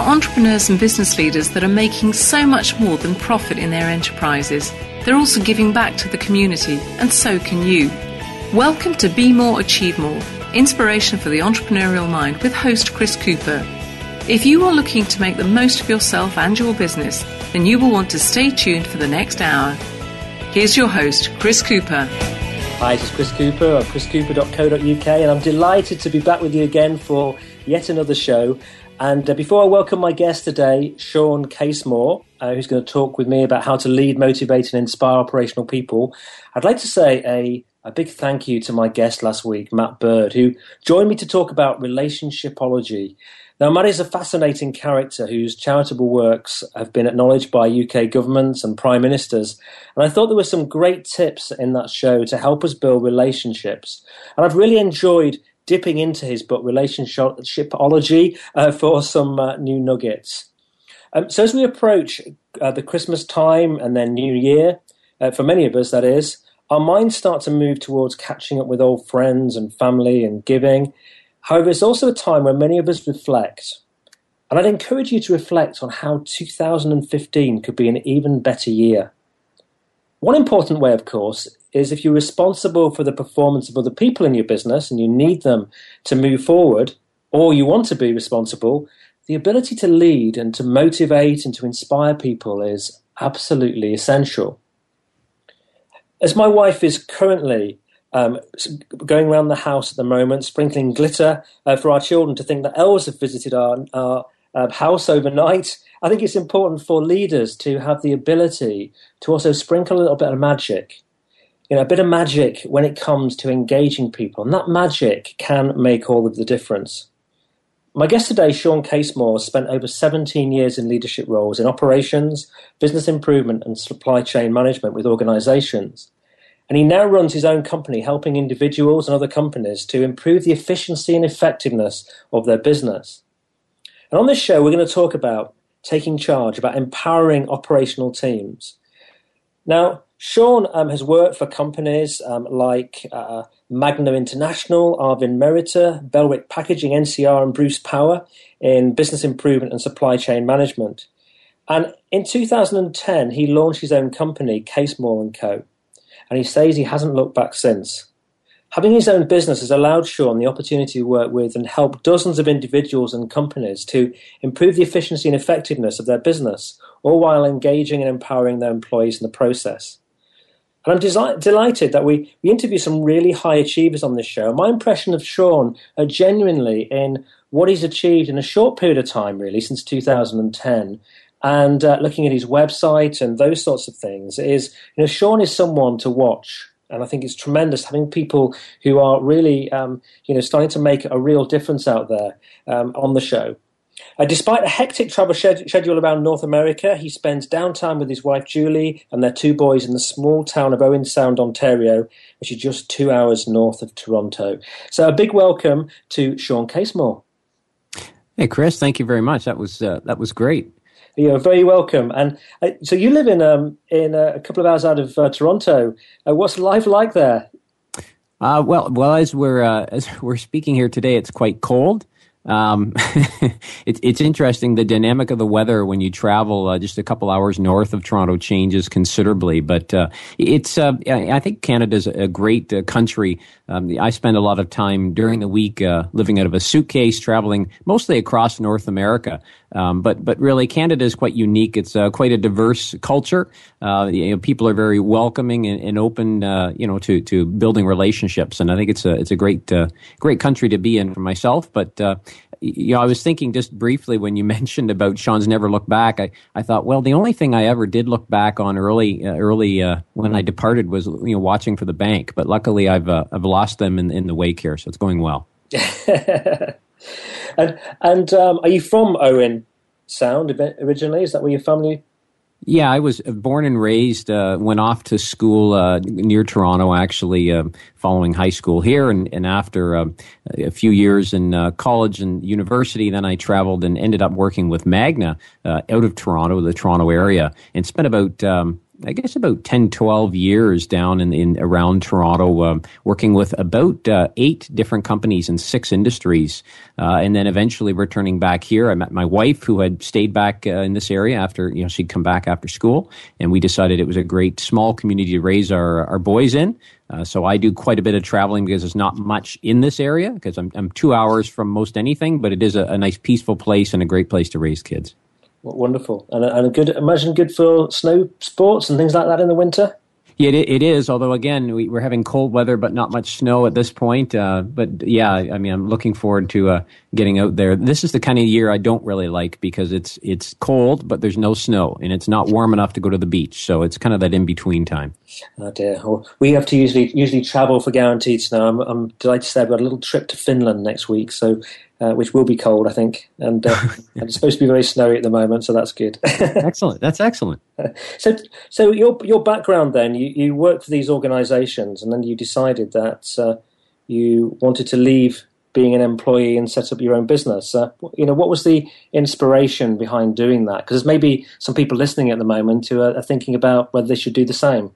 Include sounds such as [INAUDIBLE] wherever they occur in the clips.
Are entrepreneurs and business leaders that are making so much more than profit in their enterprises. They're also giving back to the community, and so can you. Welcome to Be More, Achieve More Inspiration for the Entrepreneurial Mind with host Chris Cooper. If you are looking to make the most of yourself and your business, then you will want to stay tuned for the next hour. Here's your host, Chris Cooper. Hi, this is Chris Cooper of chriscooper.co.uk, and I'm delighted to be back with you again for yet another show. And uh, before I welcome my guest today, Shawn Casemore, uh, who's going to talk with me about how to lead, motivate, and inspire operational people, I'd like to say a, a big thank you to my guest last week, Matt Bird, who joined me to talk about relationshipology. Now, Matt is a fascinating character whose charitable works have been acknowledged by UK governments and prime ministers. And I thought there were some great tips in that show to help us build relationships. And I've really enjoyed dipping into his book, Relationshipology, uh, for some uh, new nuggets. Um, so as we approach uh, the Christmas time and then New Year, uh, for many of us that is, our minds start to move towards catching up with old friends and family and giving. However, it's also a time when many of us reflect. And I'd encourage you to reflect on how 2015 could be an even better year. One important way, of course, is if you're responsible for the performance of other people in your business and you need them to move forward, or you want to be responsible, the ability to lead and to motivate and to inspire people is absolutely essential. As my wife is currently um, going around the house at the moment, sprinkling glitter uh, for our children to think that elves have visited our, our uh, house overnight, I think it's important for leaders to have the ability to also sprinkle a little bit of magic you know, a bit of magic when it comes to engaging people. And that magic can make all of the difference. My guest today, Shawn Casemore, spent over 17 years in leadership roles in operations, business improvement, and supply chain management with organizations. And he now runs his own company, helping individuals and other companies to improve the efficiency and effectiveness of their business. And on this show, we're going to talk about taking charge, about empowering operational teams. Now, Shawn um, has worked for companies um, like uh, Magna International, Arvin Merita, Bellwyck Packaging, NCR, and Bruce Power in business improvement and supply chain management. And in 2010, he launched his own company, Casemore & Co. And he says he hasn't looked back since. Having his own business has allowed Shawn the opportunity to work with and help dozens of individuals and companies to improve the efficiency and effectiveness of their business, all while engaging and empowering their employees in the process. And I'm desi- delighted that we, we interview some really high achievers on this show. My impression of Shawn are genuinely in what he's achieved in a short period of time, really, since 2010, and uh, looking at his website and those sorts of things, is, you know, Shawn is someone to watch. And I think it's tremendous having people who are really, um, you know, starting to make a real difference out there um, on the show. Uh, despite a hectic travel schedule around North America, he spends downtime with his wife Julie and their two boys in the small town of Owen Sound, Ontario, which is just two hours north of Toronto. So, a big welcome to Shawn Casemore. Hey, Chris, thank you very much. That was uh, that was great. You're very welcome. And uh, so, you live in um, in uh, a couple of hours out of uh, Toronto. Uh, what's life like there? Uh, well, well, as we're [LAUGHS] as we're speaking here today, it's quite cold. Um, [LAUGHS] it, it's interesting. The dynamic of the weather when you travel uh, just a couple hours north of Toronto changes considerably. But uh, it's, uh, I think Canada's a great uh, country. Um, I spend a lot of time during the week uh, living out of a suitcase, traveling mostly across North America. Um, but but really, Canada is quite unique. It's uh, quite a diverse culture. Uh, you know, people are very welcoming and, and open, uh, you know, to to building relationships. And I think it's a it's a great uh, great country to be in for myself. But uh, you know, I was thinking just briefly when you [LAUGHS] mentioned about Shawn's never looked back. I, I thought, well, the only thing I ever did look back on early uh, early when I departed was you know watching for the bank. But luckily, I've I've lost them in in the wake here, so it's going well. [LAUGHS] and and um, are you from Owen Sound originally? Is that where your family? Yeah, I was born and raised. Uh, went off to school uh, near Toronto, actually, uh, following high school here, and, and after uh, a few years in uh, college and university, then I traveled and ended up working with Magna uh, out of Toronto, the Toronto area, and spent about um, I guess about 10, 12 years down in, in around Toronto, um, working with about uh, eight different companies in six industries, uh, and then eventually returning back here. I met my wife, who had stayed back uh, in this area after you know she'd come back after school, and we decided it was a great small community to raise our our boys in. Uh, so I do quite a bit of traveling because there's not much in this area because I'm, I'm two hours from most anything, but it is a, a nice peaceful place and a great place to raise kids. Wonderful, and and a good imagine good for snow sports and things like that in the winter. Yeah, it, it is. Although again, we, are having cold weather, but not much snow at this point. Uh, but yeah, I mean, I'm looking forward to uh, getting out there. This is the kind of year I don't really like because it's it's cold, but there's no snow, and it's not warm enough to go to the beach. So it's kind of that in between time. Oh dear. Well, we have to usually usually travel for guaranteed snow. I'm, I'm delighted to say I've got a little trip to Finland next week, so uh, which will be cold, I think, and, uh, [LAUGHS] and, it's supposed to be very snowy at the moment, so that's good. [LAUGHS] excellent. That's excellent. so, so your your background then, you, you worked for these organisations, and then you decided that uh, you wanted to leave being an employee and set up your own business. Uh, you know, what was the inspiration behind doing that? Because there's maybe some people listening at the moment who are, are thinking about whether they should do the same.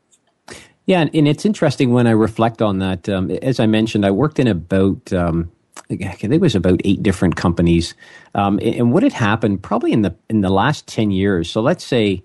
Yeah, and it's interesting when I reflect on that. Um, as I mentioned, I worked in about um, I think it was about eight different companies. Um, and what had happened probably in the in the last ten years. So let's say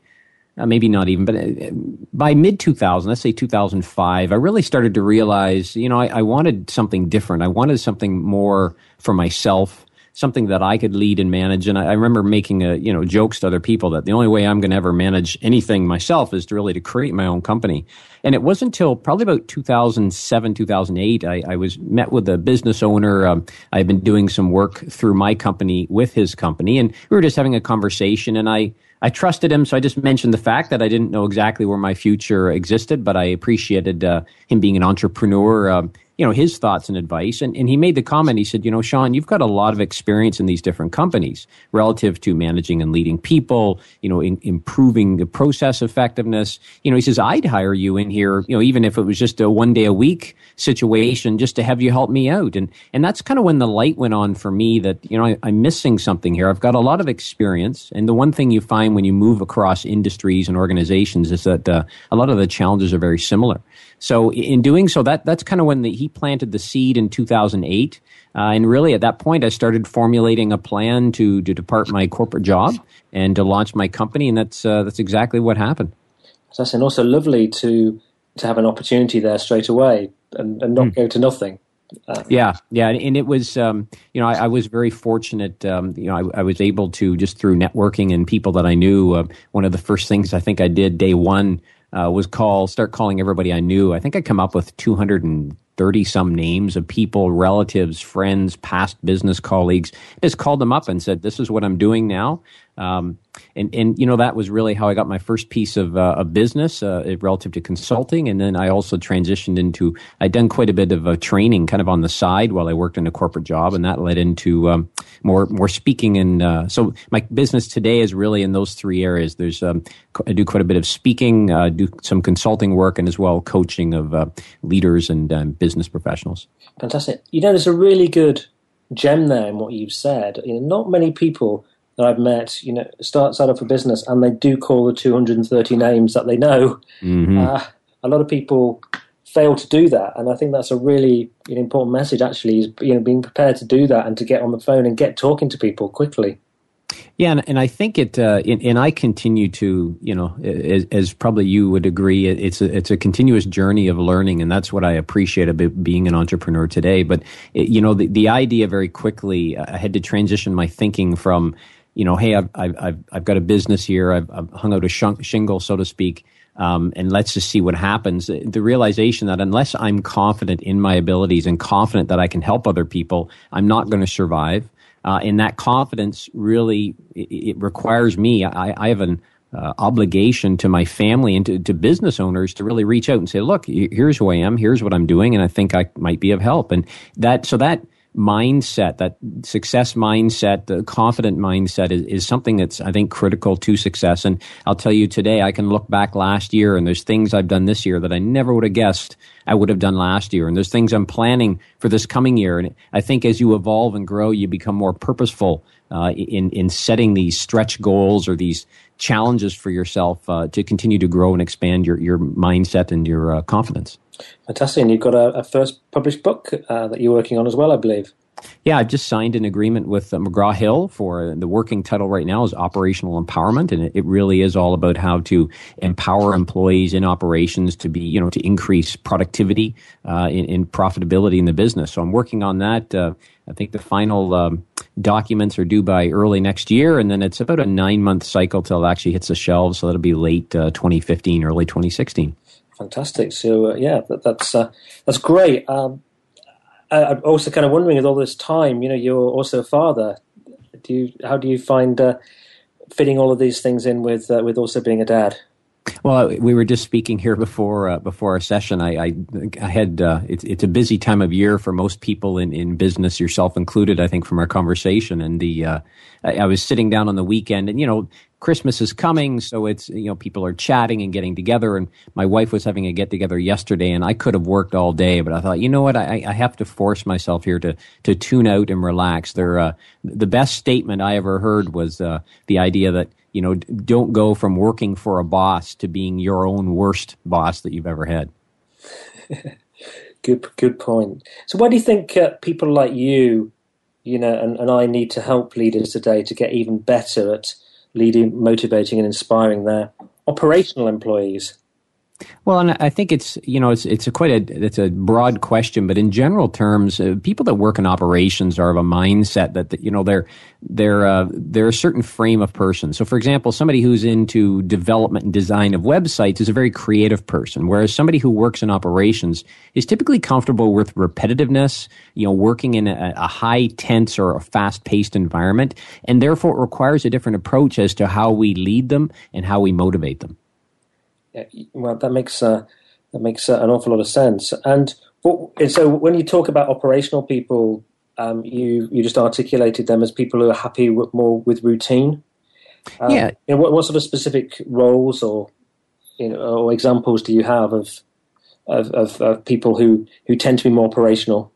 uh, maybe not even, but uh, by mid 2000, let's say 2005, I really started to realize, you know, I, I wanted something different. I wanted something more for myself something that I could lead and manage. And I, I, remember making a, you know, jokes to other people that the only way I'm going to ever manage anything myself is to really to create my own company. And it wasn't until probably about 2007, 2008, I, I was met with a business owner. Um, I've been doing some work through my company with his company and we were just having a conversation and I, I trusted him, so I just mentioned the fact that I didn't know exactly where my future existed, but I appreciated uh, him being an entrepreneur. Um, you know, his thoughts and advice. And, and he made the comment, he said, you know, Shawn, you've got a lot of experience in these different companies relative to managing and leading people, you know, in, improving the process effectiveness. You know, he says, I'd hire you in here, you know, even if it was just a one day a week situation just to have you help me out. And, and that's kind of when the light went on for me that, you know, I, I'm missing something here. I've got a lot of experience. And the one thing you find when you move across industries and organizations is that uh, a lot of the challenges are very similar. So in doing so, that that's kind of when the, he planted the seed in 2008. Uh, and really, at that point, I started formulating a plan to to depart my corporate job and to launch my company, and that's uh, that's exactly what happened. That's and also lovely to to have an opportunity there straight away and, and not mm. go to nothing. Uh, yeah, yeah, and it was, um, you know, I, I, was very fortunate. Um, you know, I, I, was able to just through networking and people that I knew. Uh, one of the first things I think I did day one uh, was call start calling everybody I knew. I think I come up with 230 some names of people, relatives, friends, past business colleagues. Just called them up and said, "This is what I'm doing now. Um, and and you know that was really how I got my first piece of, uh, of business uh, relative to consulting, and then I also transitioned into I'd done quite a bit of uh, training kind of on the side while I worked in a corporate job, and that led into um, more more speaking. And uh, so my business today is really in those three areas. There's um, I do quite a bit of speaking, uh, do some consulting work, and as well coaching of uh, leaders and um, business professionals. Fantastic. You know, there's a really good gem there in what you've said. You know, not many people that I've met, you know, start start up a business and they do call the 230 names that they know. Mm-hmm. Uh, a lot of people fail to do that, and I think that's a really an important message. Actually, is you know being prepared to do that and to get on the phone and get talking to people quickly. Yeah, and, and I think it, uh, and, and, I continue to, you know, as, as, probably you would agree, it's a, it's a continuous journey of learning, and that's what I appreciate about being an entrepreneur today. But, it, you know, the, the idea very quickly, I had to transition my thinking from, you know, hey, I've I've I've got a business here. I've, I've hung out a shingle, so to speak. Um, and let's just see what happens. The realization that unless I'm confident in my abilities and confident that I can help other people, I'm not going to survive. Uh, and that confidence really it, it requires me. I, I have an uh, obligation to my family and to, to, business owners to really reach out and say, look, here's who I am, here's what I'm doing, and I think I might be of help. And that, so that mindset, that success mindset, the confident mindset is, is something that's, I think, critical to success. And I'll tell you today, I can look back last year and there's things I've done this year that I never would have guessed I would have done last year. And there's things I'm planning for this coming year. And I think as you evolve and grow, you become more purposeful uh, in, in setting these stretch goals or these challenges for yourself uh, to continue to grow and expand your, your mindset and your uh, confidence. Fantastic. And you've got a, a first published book uh, that you're working on as well, I believe. Yeah, I've just signed an agreement with uh, McGraw Hill for uh, the working title right now is operational empowerment, and it, really is all about how to empower employees in operations to be, you know, to increase productivity uh, in, in, profitability in the business. So I'm working on that. Uh, I think the final um, documents are due by early next year, and then it's about a nine month cycle till it actually hits the shelves. So that'll be late uh, 2015, early 2016 fantastic. So uh, yeah, that, that's uh, that's great. Um, I, I'm also kind of wondering, with all this time, you know, you're also a father. Do you? How do you find uh, fitting all of these things in with uh, with also being a dad? Well, we were just speaking here before uh, before our session. I, I, I had uh, it's it's a busy time of year for most people in, in business, yourself included. I think from our conversation, and the uh, I, I was sitting down on the weekend, and you know, Christmas is coming, so it's you know people are chatting and getting together. And my wife was having a get together yesterday, and I could have worked all day, but I thought, you know what, I, I have to force myself here to to tune out and relax. There, uh, the best statement I ever heard was uh, the idea that you know don't go from working for a boss to being your own worst boss that you've ever had. [LAUGHS] good, good point. So, why do you think uh, people like you, you know, and, and I need to help leaders today to get even better at leading, motivating, and inspiring their operational employees? Well, and I think it's you know it's it's a quite a it's a broad question, but in general terms, uh, people that work in operations are of a mindset that, that you know they're they're uh, they're a certain frame of person. So, for example, somebody who's into development and design of websites is a very creative person, whereas somebody who works in operations is typically comfortable with repetitiveness, you know, working in a, a high tense or a fast paced environment, and therefore it requires a different approach as to how we lead them and how we motivate them well, that makes uh, that makes uh, an awful lot of sense. And, what, so, when you talk about operational people, um, you you just articulated them as people who are happy with, more with routine. Um, yeah. You know, what, what sort of specific roles or you know, or examples do you have of of, of, of people who, who tend to be more operational?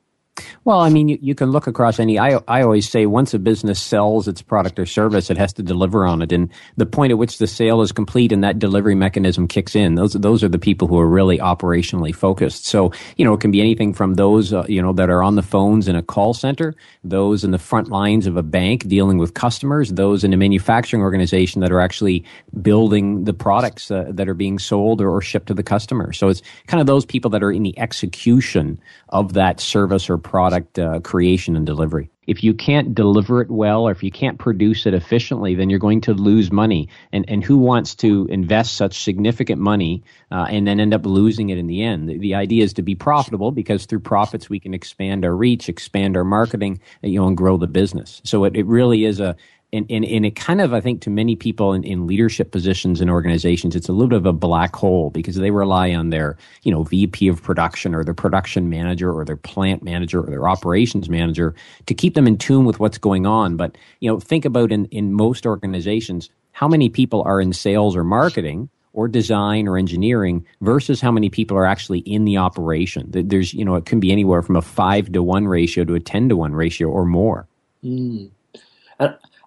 Well, I mean, you, you, can look across any. I, I always say once a business sells its product or service, it has to deliver on it. And the point at which the sale is complete and that delivery mechanism kicks in, those those are the people who are really operationally focused. So you know, it can be anything from those uh, you know that are on the phones in a call center, those in the front lines of a bank dealing with customers, those in a manufacturing organization that are actually building the products uh, that are being sold or, or shipped to the customer. So it's kind of those people that are in the execution of that service or product uh, creation and delivery. If you can't deliver it well or if you can't produce it efficiently, then you're going to lose money. And, and who wants to invest such significant money uh, and then end up losing it in the end? The, the, idea is to be profitable because through profits we can expand our reach, expand our marketing, you know, and grow the business. So it, it really is a, and, and, and it kind of, I think, to many people in, in leadership positions in organizations, it's a little bit of a black hole because they rely on their, you know, VP of production or their production manager or their plant manager or their operations manager to keep them in tune with what's going on. But, you know, think about in, in most organizations, how many people are in sales or marketing or design or engineering versus how many people are actually in the operation. There's, you know, it can be anywhere from a five to one ratio to a 10 to one ratio or more. Mm.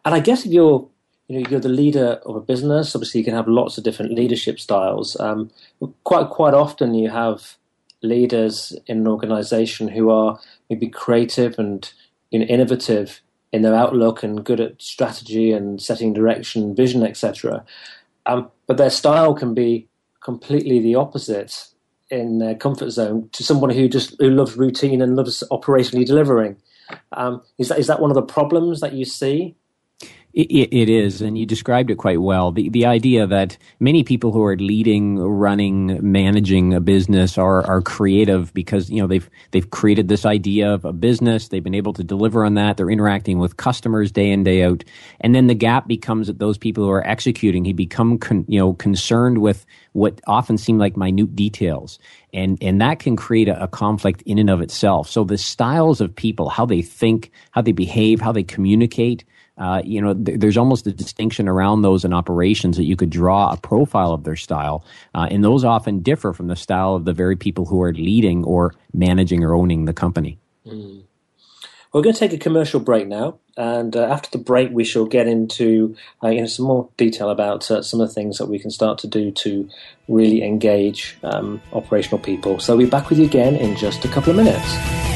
And I guess if you're you know you're the leader of a business, obviously you can have lots of different leadership styles. Um, quite quite often you have leaders in an organization who are maybe creative and you know, innovative in their outlook and good at strategy and setting direction, vision, etc. Um, but their style can be completely the opposite in their comfort zone to someone who just who loves routine and loves operationally delivering. Um, is that is that one of the problems that you see? It, it is, and you described it quite well. The the idea that many people who are leading, running, managing a business are are creative because you know they've they've created this idea of a business. They've been able to deliver on that. They're interacting with customers day in day out, and then the gap becomes that those people who are executing, he become con, you know concerned with what often seem like minute details, and and that can create a, a conflict in and of itself. So the styles of people, how they think, how they behave, how they communicate uh, you know, th- there's almost a distinction around those in operations that you could draw a profile of their style, uh, and those often differ from the style of the very people who are leading or managing or owning the company. Mm. We're going to take a commercial break now, and uh, after the break, we shall get into uh, you know, some more detail about uh, some of the things that we can start to do to really engage um, operational people. So we'll be back with you again in just a couple of minutes.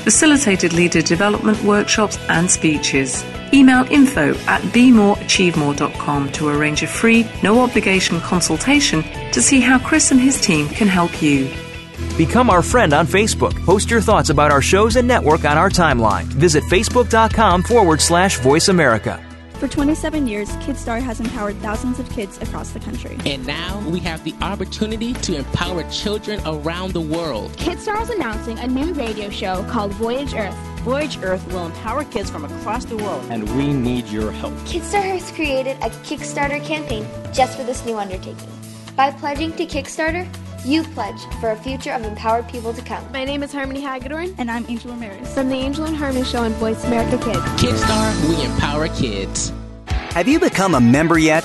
facilitated leader development workshops and speeches. Email info at bemoreachievemore.com to arrange a free, no obligation consultation to see how Chris and his team can help you. Become our friend on Facebook. Post your thoughts about our shows and network on our timeline. Visit facebook.com forward slash voice America. For 27 years, KidStar has empowered thousands of kids across the country. And now we have the opportunity to empower children around the world. KidStar is announcing a new radio show called Voyage Earth. Voyage Earth will empower kids from across the world. And we need your help. KidStar has created a Kickstarter campaign just for this new undertaking. By pledging to Kickstarter, you pledge for a future of empowered people to come. My name is Harmony Hagedorn. And I'm Angel Ramirez. From the Angel and Harmony Show on Voice America Kids. Kidstar, we empower kids. Have you become a member yet?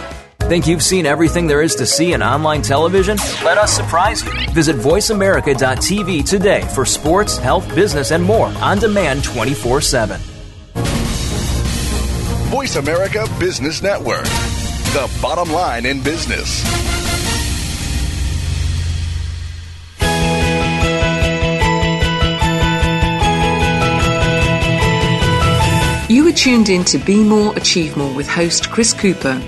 Think you've seen everything there is to see in online television? Let us surprise you. Visit VoiceAmerica.tv today for sports, health, business, and more on demand 24 7. Voice America Business Network, the bottom line in business. You are tuned in to Be More, Achieve More with host Chris Cooper.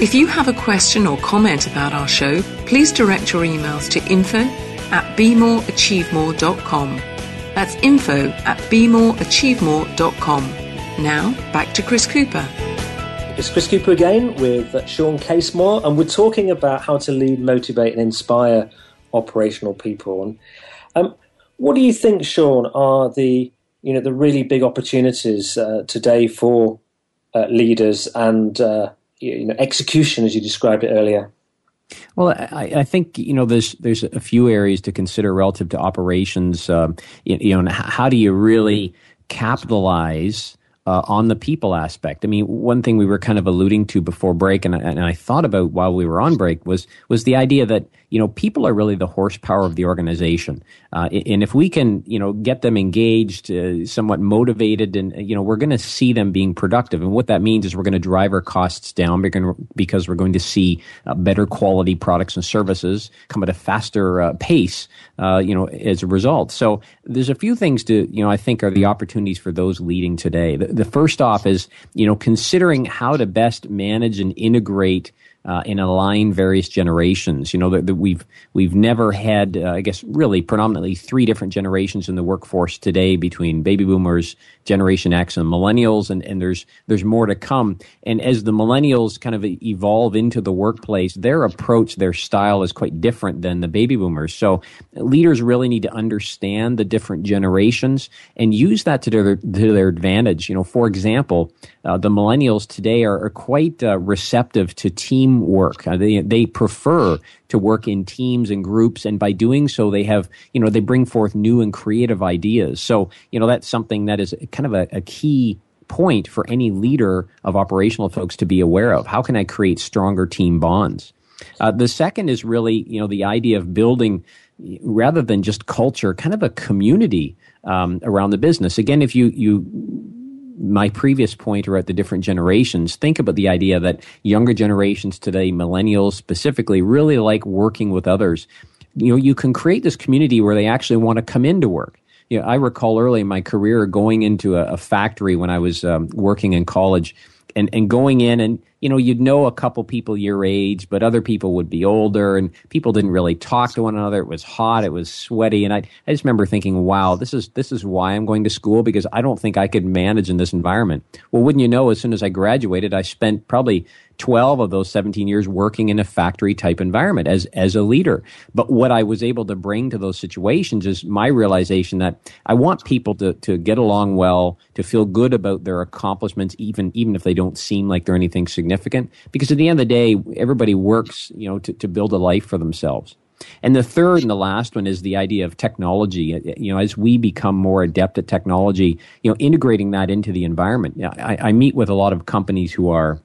If you have a question or comment about our show, please direct your emails to info at bemoreachievemore.com. That's info at bemoreachievemore.com. Now, back to Chris Cooper. It's Chris Cooper again with Shawn Casemore, and we're talking about how to lead, motivate, and inspire operational people. Um, what do you think, Shawn, are the you know the really big opportunities uh, today for uh, leaders and uh, you know, execution, as you described it earlier? Well, I, I, think you know there's there's a few areas to consider relative to operations. Um, you, you, know, how do you really capitalize uh, on the people aspect. I mean, one thing we were kind of alluding to before break, and, and I thought about while we were on break was was the idea that you know people are really the horsepower of the organization, uh, and if we can you know get them engaged, uh, somewhat motivated, and you know we're going to see them being productive, and what that means is we're going to drive our costs down because we're going to see uh, better quality products and services come at a faster uh, pace, uh, you know, as a result. So there's a few things to you know I think are the opportunities for those leading today. The first off is, you know, considering how to best manage and integrate uh, and align various generations. You know that, that we've we've never had, uh, I guess, really predominantly three different generations in the workforce today between baby boomers, Generation X, and millennials, and, and there's there's more to come. And as the millennials kind of evolve into the workplace, their approach, their style is quite different than the baby boomers. So leaders really need to understand the different generations and use that to their to their advantage. You know, for example, uh, the millennials today are, are quite uh, receptive to teamwork. Uh, they they prefer to work in teams and groups, and by doing so, they have you know they bring forth new and creative ideas. So you know that's something that is kind of a, a key point for any leader of operational folks to be aware of. How can I create stronger team bonds? Uh, the second is really, you know, the idea of building, rather than just culture, kind of a community um, around the business. Again, if you you my previous point about the different generations, think about the idea that younger generations today, millennials specifically, really like working with others. You know, you can create this community where they actually want to come into work. You know, I recall early in my career going into a, a factory when I was um, working in college and, and going in and you know, you'd know a couple people your age, but other people would be older and people didn't really talk to one another. It was hot. It was sweaty. And I, I just remember thinking, wow, this is, this is why I'm going to school because I don't think I could manage in this environment. Well, wouldn't you know, as soon as I graduated, I spent probably 12 of those 17 years working in a factory type environment as, as a leader. But what I was able to bring to those situations is my realization that I want people to, to get along well, to feel good about their accomplishments, even, even if they don't seem like they're anything significant. Because at the end of the day, everybody works, you know, to, to build a life for themselves. And the third and the last one is the idea of technology. Uh, uh, you know, as we become more adept at technology, you know, integrating that into the environment. I, I meet with a lot of companies who are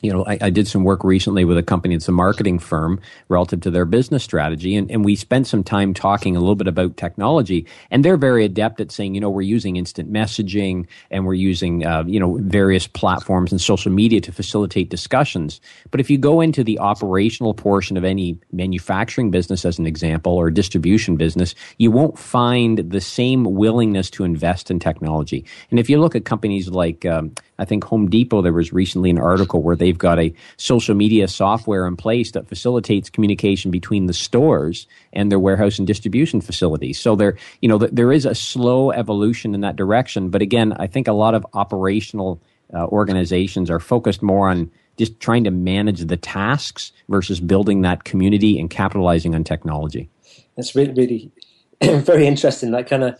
you know, I, I, did some work recently with a company that's a marketing firm relative to their business strategy, and, and we spent some time talking a little bit about technology. And they're very adept at saying, you know, we're using instant messaging and we're using, uh, you know, various platforms and social media to facilitate discussions. But if you go into the operational portion of any manufacturing business, as an example, or distribution business, you won't find the same willingness to invest in technology. And if you look at companies like, um, I think Home Depot, there was recently an article where they've got a social media software in place that facilitates communication between the stores and their warehouse and distribution facilities. So there, you know, there is a slow evolution in that direction. But again, I think a lot of operational uh, organizations are focused more on just trying to manage the tasks versus building that community and capitalizing on technology. That's really, really [CLEARS THROAT] very interesting. That kind of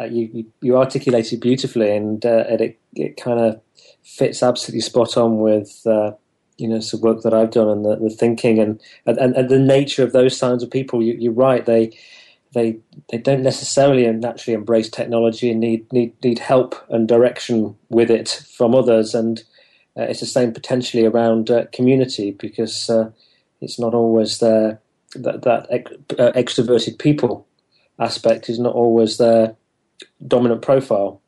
uh, you, you articulated beautifully, and, uh, and it it kind of fits absolutely spot on with uh, you know some work that I've done and the, the thinking and, and, and the nature of those kinds of people. You, are right; they they they don't necessarily and naturally embrace technology and need need need help and direction with it from others. And uh, it's the same potentially around uh, community because uh, it's not always there that that ex- uh, extroverted people aspect is not always their dominant profile.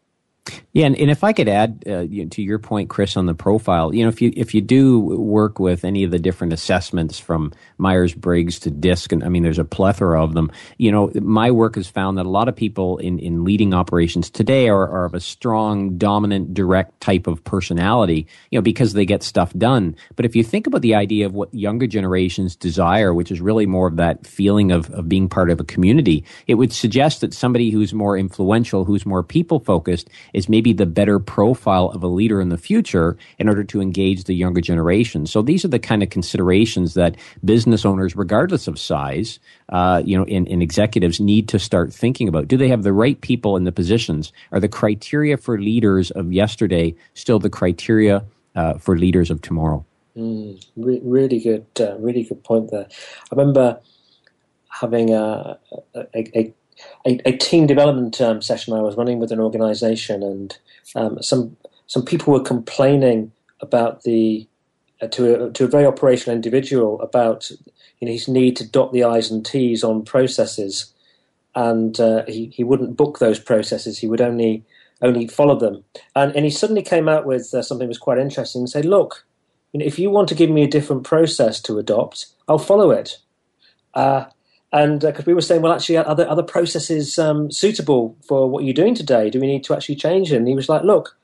Yeah, and, and if I could add uh, to your point, Chris, on the profile, you know, if you if you do work with any of the different assessments from Myers Briggs to DISC, and I mean, there's a plethora of them. You know, my work has found that a lot of people in in leading operations today are, are of a strong, dominant, direct type of personality. You know, because they get stuff done. But if you think about the idea of what younger generations desire, which is really more of that feeling of of being part of a community, it would suggest that somebody who's more influential, who's more people focused, is maybe the better profile of a leader in the future in order to engage the younger generation. So these are the kind of considerations that business owners, regardless of size, uh, you know, in, executives need to start thinking about. Do they have the right people in the positions? Are the criteria for leaders of yesterday still the criteria uh, for leaders of tomorrow? Mm, re- really good, uh, really good point there. I remember having a, a, a, a, a team development um, session I was running with an organisation, and um, some some people were complaining about the uh, to a, to a very operational individual about you know his need to dot the i's and t's on processes, and uh, he he wouldn't book those processes. He would only only follow them, and and he suddenly came out with uh, something that was quite interesting and said, look. If you want to give me a different process to adopt, I'll follow it. Uh, and because uh, we were saying, well, actually, are there other processes um, suitable for what you're doing today? Do we need to actually change them? And he was like, look,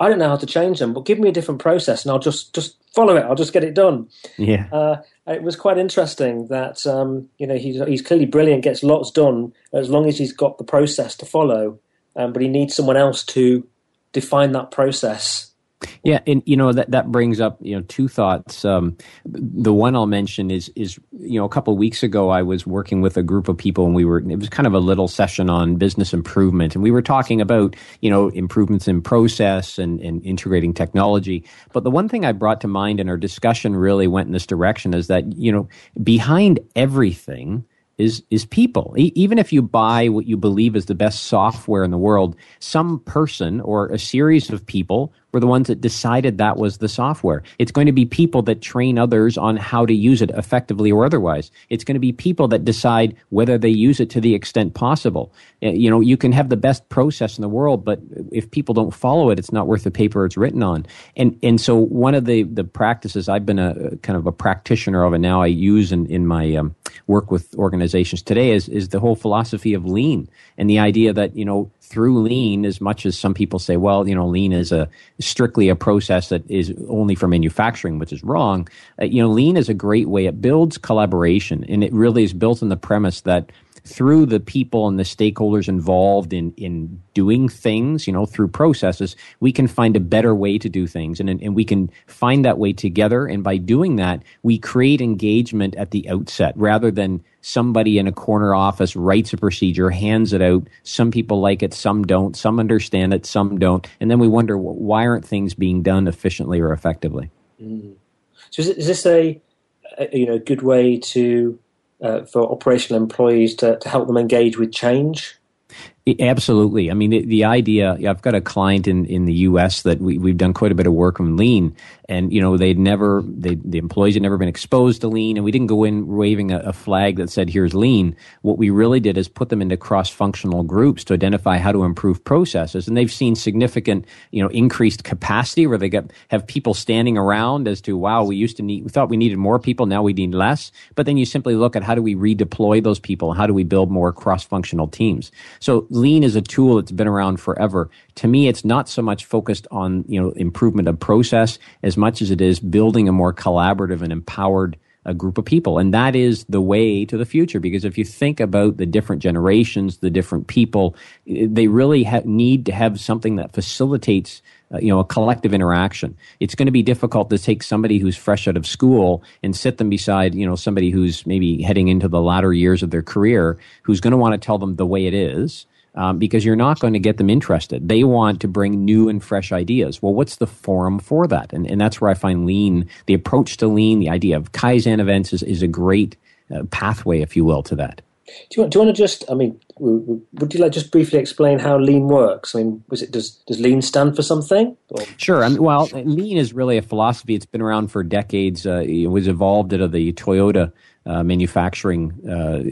I don't know how to change them, but give me a different process and I'll just just follow it. I'll just get it done. Yeah. Uh, it was quite interesting that um, you know he's he's clearly brilliant, gets lots done as long as he's got the process to follow. Um, but he needs someone else to define that process yeah, and you know that that brings up you know two thoughts. Um, the one I'll mention is is you know a couple of weeks ago I was working with a group of people and we were it was kind of a little session on business improvement and we were talking about you know improvements in process and, and integrating technology. But the one thing I brought to mind in our discussion really went in this direction is that you know behind everything is is people. E- even if you buy what you believe is the best software in the world, some person or a series of people were the ones that decided that was the software. It's going to be people that train others on how to use it effectively or otherwise. It's going to be people that decide whether they use it to the extent possible. Uh, you know, you can have the best process in the world, but if people don't follow it, it's not worth the paper it's written on. And and so one of the the practices I've been a kind of a practitioner of, and now I use in in my um, work with organizations today is is the whole philosophy of lean and the idea that you know through lean as much as some people say well you know lean is a strictly a process that is only for manufacturing which is wrong. Uh, you know lean is a great way it builds collaboration and it really is built on the premise that through the people and the stakeholders involved in in doing things, you know, through processes, we can find a better way to do things, and and we can find that way together. And by doing that, we create engagement at the outset rather than somebody in a corner office writes a procedure, hands it out. Some people like it, some don't. Some understand it, some don't. And then we wonder why aren't things being done efficiently or effectively? Mm. So is, is this a, a, you know good way to Uh, for operational employees to, to help them engage with change? Absolutely. I mean, the, the, idea, I've got a client in, in the U.S. that we, we've done quite a bit of work on lean, and, you know, they'd never, they, the employees had never been exposed to lean, and we didn't go in waving a, a, flag that said, here's lean. What we really did is put them into cross functional groups to identify how to improve processes, and they've seen significant, you know, increased capacity where they get, have people standing around as to, wow, we used to need, we thought we needed more people, now we need less. But then you simply look at how do we redeploy those people, how do we build more cross functional teams. So, lean is a tool that's been around forever. To me, it's not so much focused on, you know, improvement of process as much as it is building a more collaborative and empowered a group of people. And that is the way to the future. Because if you think about the different generations, the different people, they really ha- need to have something that facilitates uh, you know a collective interaction it's going to be difficult to take somebody who's fresh out of school and sit them beside you know somebody who's maybe heading into the latter years of their career who's going to want to tell them the way it is um, because you're not going to get them interested. They want to bring new and fresh ideas. Well, what's the forum for that? And, and that's where I find lean, the approach to lean, the idea of Kaizen events is, is a great uh, pathway, if you will, to that. Do you, want, do you want to just, I mean, would you like just briefly explain how lean works? I mean, was it does does lean stand for something? Or? Sure. I mean, well, lean is really a philosophy. It's been around for decades. Uh, it was evolved out of the Toyota uh, manufacturing uh,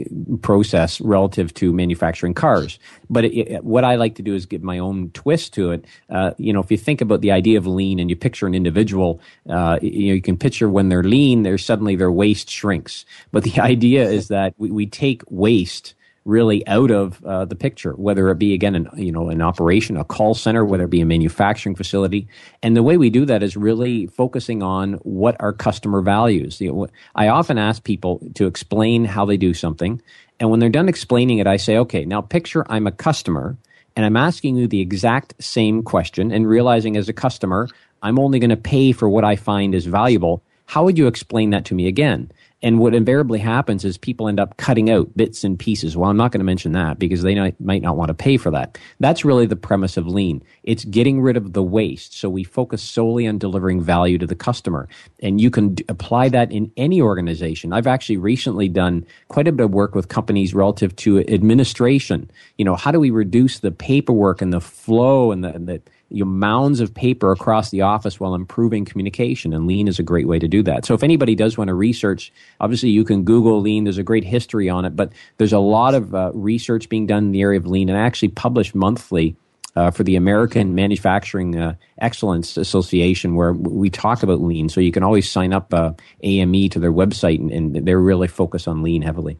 process relative to manufacturing cars. But it, it, what I like to do is give my own twist to it. Uh, you know, if you think about the idea of lean and you picture an individual, uh, you know, you can picture when they're lean, they're suddenly their waist shrinks. But the [LAUGHS] idea is that we, we take waste really out of uh, the picture, whether it be again an you know an operation, a call center, whether it be a manufacturing facility, and the way we do that is really focusing on what our customer values. You know, I often ask people to explain how they do something, and when they're done explaining it, I say, okay, now picture I'm a customer. And I'm asking you the exact same question and realizing as a customer, I'm only going to pay for what I find is valuable. How would you explain that to me again? And what invariably happens is people end up cutting out bits and pieces. Well, I'm not going to mention that because they might not want to pay for that. That's really the premise of lean. It's getting rid of the waste. So we focus solely on delivering value to the customer. And you can d- apply that in any organization. I've actually recently done quite a bit of work with companies relative to administration. You know, how do we reduce the paperwork and the flow and the, and the you know, mounds of paper across the office while improving communication. And lean is a great way to do that. So if anybody does want to research, obviously you can Google lean. There's a great history on it, but there's a lot of uh, research being done in the area of lean and I actually publish monthly uh, for the American Manufacturing uh, Excellence Association, where we talk about lean. So you can always sign up uh, AME to their website, and, and, they're really focused on lean heavily.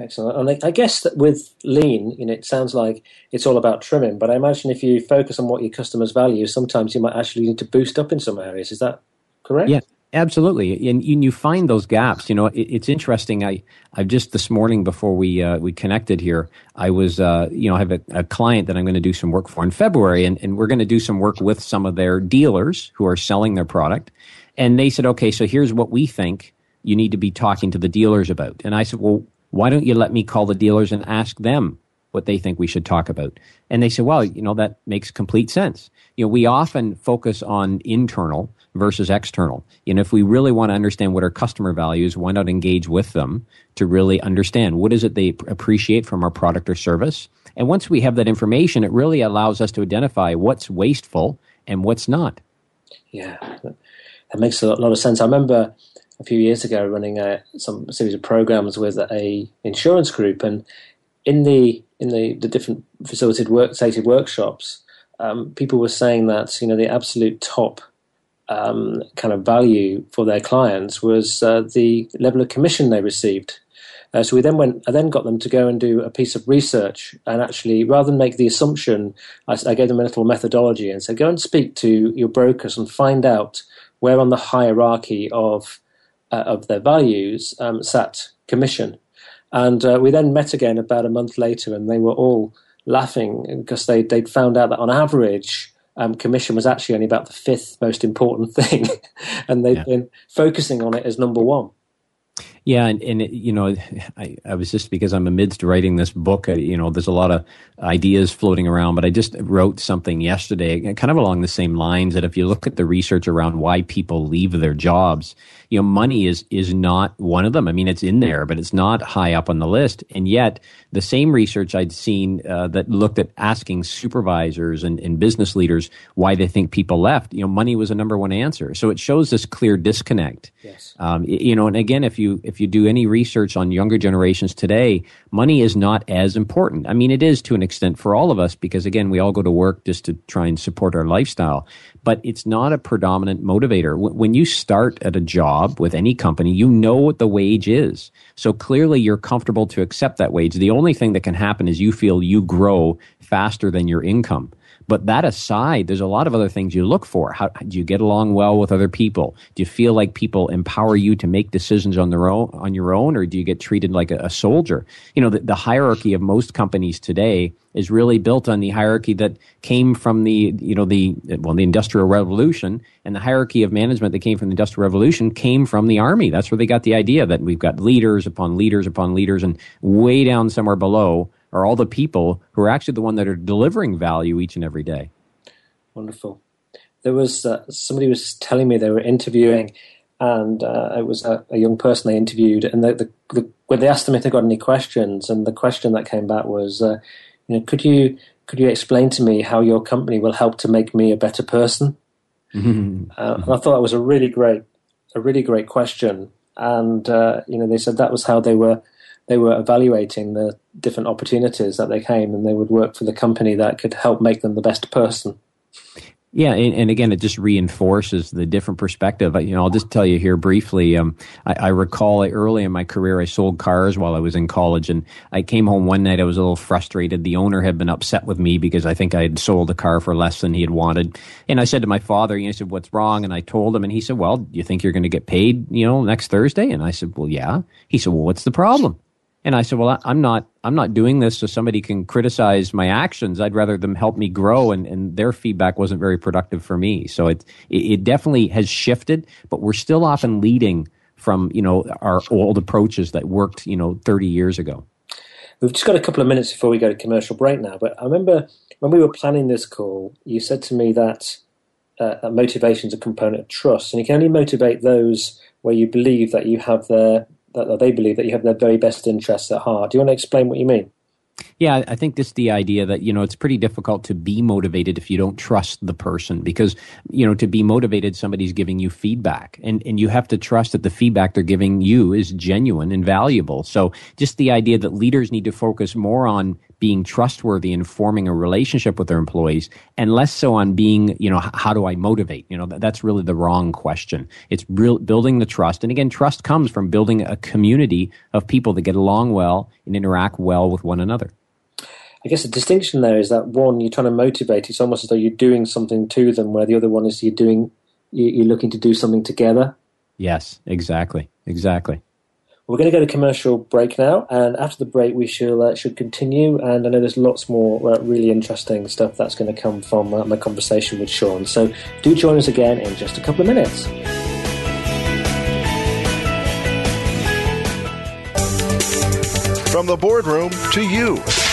Excellent. And I guess that with lean, you know, it sounds like it's all about trimming, but I imagine if you focus on what your customers value, sometimes you might actually need to boost up in some areas. Is that correct? Yeah, absolutely. And you find those gaps. You know, it's interesting. I I've just this morning before we uh, we connected here, I was uh, you know I have a, a client that I'm going to do some work for in February, and, and we're going to do some work with some of their dealers who are selling their product, and they said, okay, so here's what we think you need to be talking to the dealers about, and I said, well why don't you let me call the dealers and ask them what they think we should talk about? And they said, well, you know, that makes complete sense. You know, we often focus on internal versus external. And if we really want to understand what our customer values, why not engage with them to really understand what is it they appreciate from our product or service? And once we have that information, it really allows us to identify what's wasteful and what's not. Yeah, that makes a lot of sense. I remember a few years ago running a, some series of programs with a insurance group, and in the in the, the different facilitated work, workshops, um, people were saying that you know the absolute top um, kind of value for their clients was uh, the level of commission they received. Uh, so we then went. I then got them to go and do a piece of research, and actually, rather than make the assumption, I, I gave them a little methodology and said, "Go and speak to your brokers and find out where on the hierarchy of uh, of their values um, sat commission. And uh, we then met again about a month later, and they were all laughing because they, they'd found out that on average, um, commission was actually only about the fifth most important [LAUGHS] thing, and they'd yeah. been focusing on it as number one. Yeah, and, and it, you know, I, I was just because I'm amidst writing this book. I, you know, there's a lot of ideas floating around, but I just wrote something yesterday, kind of along the same lines. That if you look at the research around why people leave their jobs, you know, money is is not one of them. I mean, it's in there, but it's not high up on the list. And yet, the same research I'd seen uh, that looked at asking supervisors and, and business leaders why they think people left, you know, money was a number one answer. So it shows this clear disconnect. Yes. Um, you know, and again, if you if you do any research on younger generations today, money is not as important. I mean, it is to an extent for all of us because again, we all go to work just to try and support our lifestyle, but it's not a predominant motivator. When you start at a job with any company, you know what the wage is. So clearly you're comfortable to accept that wage. The only thing that can happen is you feel you grow faster than your income. But that aside, there's a lot of other things you look for. How do you get along well with other people? Do you feel like people empower you to make decisions on their own on your own, or do you get treated like a, a soldier? You know, the, the hierarchy of most companies today is really built on the hierarchy that came from the you know the well the industrial revolution and the hierarchy of management that came from the industrial revolution came from the army that's where they got the idea that we've got leaders upon leaders upon leaders and way down somewhere below are all the people who are actually the one that are delivering value each and every day. Wonderful. There was uh, somebody was telling me they were interviewing, and uh, it was a, a, young person they interviewed, and the, the, the, when they asked them if they got any questions, and the question that came back was, uh, you know, could you could you explain to me how your company will help to make me a better person? [LAUGHS] Uh, and I thought that was a really great a really great question, and uh, you know, they said that was how they were they were evaluating the different opportunities that they came and they would work for the company that could help make them the best person. Yeah, and, and, again, it just reinforces the different perspective. You know, I'll just tell you here briefly. Um, I, I, recall early in my career, I sold cars while I was in college, and I came home one night. I was a little frustrated. The owner had been upset with me because I think I had sold a car for less than he had wanted. And I said to my father, he said, "What's wrong?" And I told him, and he said, "Well, do you think you're going to get paid? You know, next Thursday?" And I said, "Well, yeah." He said, "Well, what's the problem?" And I said, well, I'm not, I'm not doing this so somebody can criticize my actions. I'd rather them help me grow. And, and their feedback wasn't very productive for me. So it, it definitely has shifted, but we're still often leading from, you know, our old approaches that worked, you know, 30 years ago. We've just got a couple of minutes before we go to commercial break now. But I remember when we were planning this call, you said to me that, uh, that motivation is a component of trust. And you can only motivate those where you believe that you have their that, they believe that you have their very best interests at heart. Do you want to explain what you mean? Yeah, I think this the idea that you know it's pretty difficult to be motivated if you don't trust the person because you know to be motivated somebody's giving you feedback and and you have to trust that the feedback they're giving you is genuine and valuable. So just the idea that leaders need to focus more on being trustworthy and forming a relationship with their employees and less so on being, you know, how do I motivate? You know, that's really the wrong question. It's real, building the trust. And again, trust comes from building a community of people that get along well and interact well with one another. I guess the distinction there is that one, you're trying to motivate. It's almost as though you're doing something to them, where the other one is you're doing, you're looking to do something together. Yes, exactly, exactly. We're going to go to commercial break now, and after the break, we shall uh, should continue. And I know there's lots more uh, really interesting stuff that's going to come from uh, my conversation with Shawn. So do join us again in just a couple of minutes. From the boardroom to you,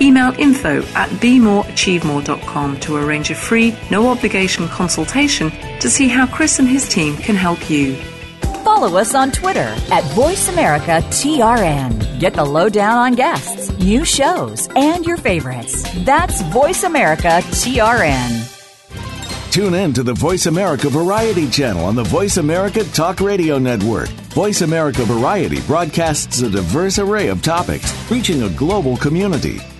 Email info at bemoreachievemore.com to arrange a free, no obligation consultation to see how Chris and his team can help you follow us on Twitter at VoiceAmericaTRN. Get the lowdown on guests, new shows, and your favorites. That's VoiceAmericaTRN. Tune in to the Voice America Variety channel on the Voice America Talk Radio Network. Voice America Variety broadcasts a diverse array of topics, reaching a global community.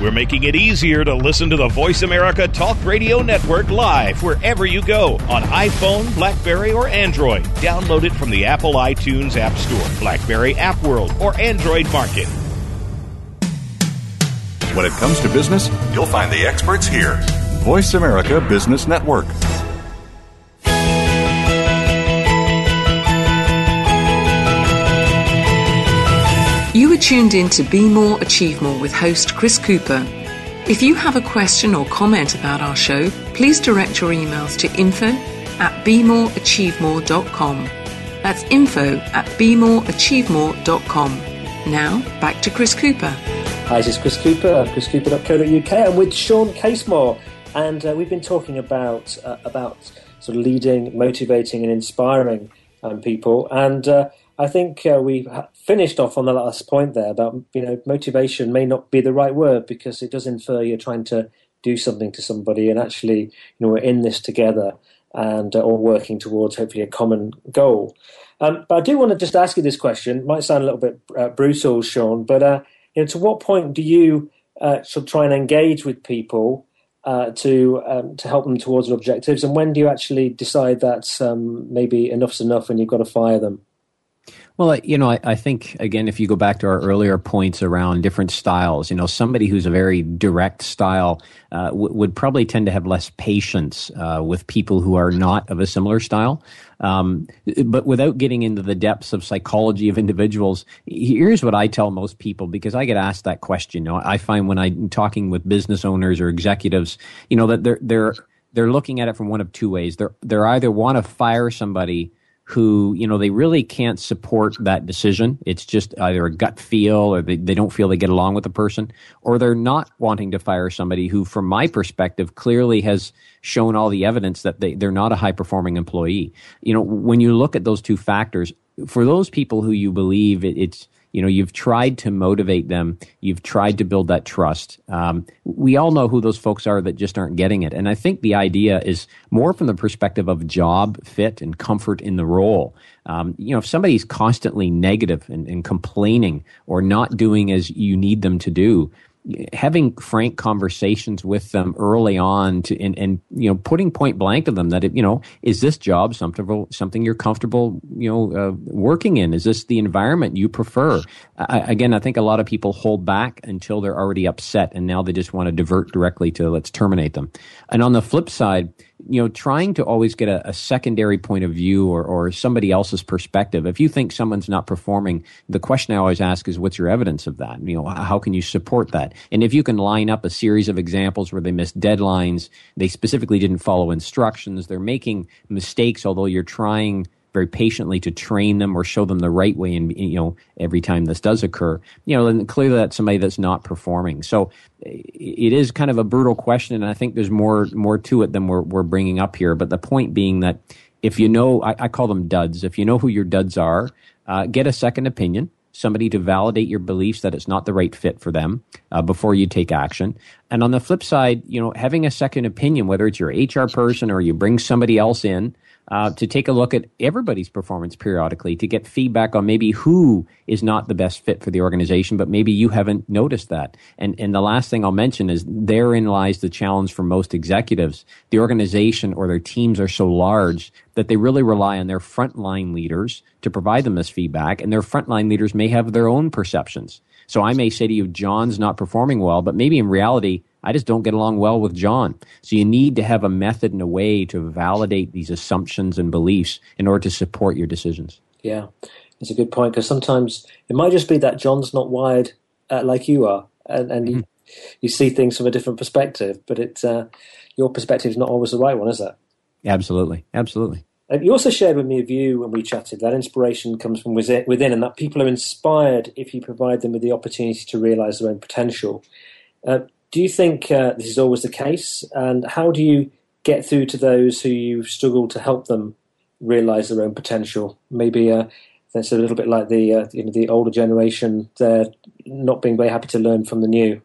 We're making it easier to listen to the Voice America Talk Radio Network live wherever you go on iPhone, Blackberry, or Android. Download it from the Apple iTunes App Store, Blackberry App World, or Android Market. When it comes to business, you'll find the experts here. Voice America Business Network. Tuned in to Be More, Achieve More with host Chris Cooper. If you have a question or comment about our show, please direct your emails to info at bemoreachievemore.com. That's info at bemoreachievemore.com. Now, back to Chris Cooper. Hi, this is Chris Cooper of chriscooper.co.uk. I'm with Shawn Casemore, and uh, we've been talking about uh, about sort of leading, motivating, and inspiring um, people. And uh, I think uh, we finished off on the last point there about you know motivation may not be the right word because it does infer you're trying to do something to somebody, and actually you know we're in this together and uh, all working towards hopefully a common goal. Um, but I do want to just ask you this question. It might sound a little bit uh, brutal, Shawn, but you know, to what point do you uh, sort of try and engage with people uh, to um, to help them towards their objectives, and when do you actually decide that um, maybe enough's enough and you've got to fire them? Well, you know, I, I, think again, if you go back to our earlier points around different styles, you know, somebody who's a very direct style uh, w- would probably tend to have less patience uh, with people who are not of a similar style. Um, but without getting into the depths of psychology of individuals, here's what I tell most people because I get asked that question. You know, I find when I'm talking with business owners or executives, you know, that they're they're they're looking at it from one of two ways. They're they're either want to fire somebody who, you know, they really can't support that decision. It's just either a gut feel or they, they don't feel they get along with the person, or they're not wanting to fire somebody who, from my perspective, clearly has shown all the evidence that they, they're not a high performing employee. You know, when you look at those two factors, for those people who you believe it, it's you know you've tried to motivate them. You've tried to build that trust. Um, we all know who those folks are that just aren't getting it. And i think the idea is more from the perspective of job fit and comfort in the role. Um, you know if somebody's constantly negative and, and complaining or not doing as you need them to do having frank conversations with them early on to and, and you know putting point blank to them that it, you know is this job something something you're comfortable you know uh, working in? Is this the environment you prefer? I, again i think a lot of people hold back until they're already upset and now they just want to divert directly to let's terminate them. And on the flip side you know, trying to always get a, a, secondary point of view or, or somebody else's perspective. If you think someone's not performing, the question I always ask is, what's your evidence of that? You know, how can you support that? And if you can line up a series of examples where they missed deadlines, they specifically didn't follow instructions, they're making mistakes, although you're trying very patiently to train them or show them the right way and you know every time this does occur you know then clearly that's somebody that's not performing. So it is kind of a brutal question and i think there's more more to it than we're, we're bringing up here. But the point being that if you know I, I call them duds. If you know who your duds are uh, get a second opinion somebody to validate your beliefs that it's not the right fit for them uh, before you take action. And on the flip side, you know, having a second opinion, whether it's your HR person or you bring somebody else in uh, to take a look at everybody's performance periodically to get feedback on maybe who is not the best fit for the organization, but maybe you haven't noticed that. And, and the last thing I'll mention is therein lies the challenge for most executives. The organization or their teams are so large that they really rely on their frontline leaders to provide them this feedback, and their frontline leaders may have their own perceptions. So I may say to you, John's not performing well, but maybe in reality, I just don't get along well with John. So you need to have a method and a way to validate these assumptions and beliefs in order to support your decisions. Yeah, it's a good point because sometimes it might just be that John's not wired uh, like you are, and, and mm-hmm. you, you, see things from a different perspective. But it's uh, your perspective is not always the right one, is it? Absolutely, absolutely. And you also shared with me a view when we chatted that inspiration comes from within, and that people are inspired if you provide them with the opportunity to realize their own potential. Uh, do you think uh, this is always the case? And how do you get through to those who you struggle to help them realize their own potential? Maybe uh, that's a little bit like the uh, you know the older generation; they're not being very happy to learn from the new.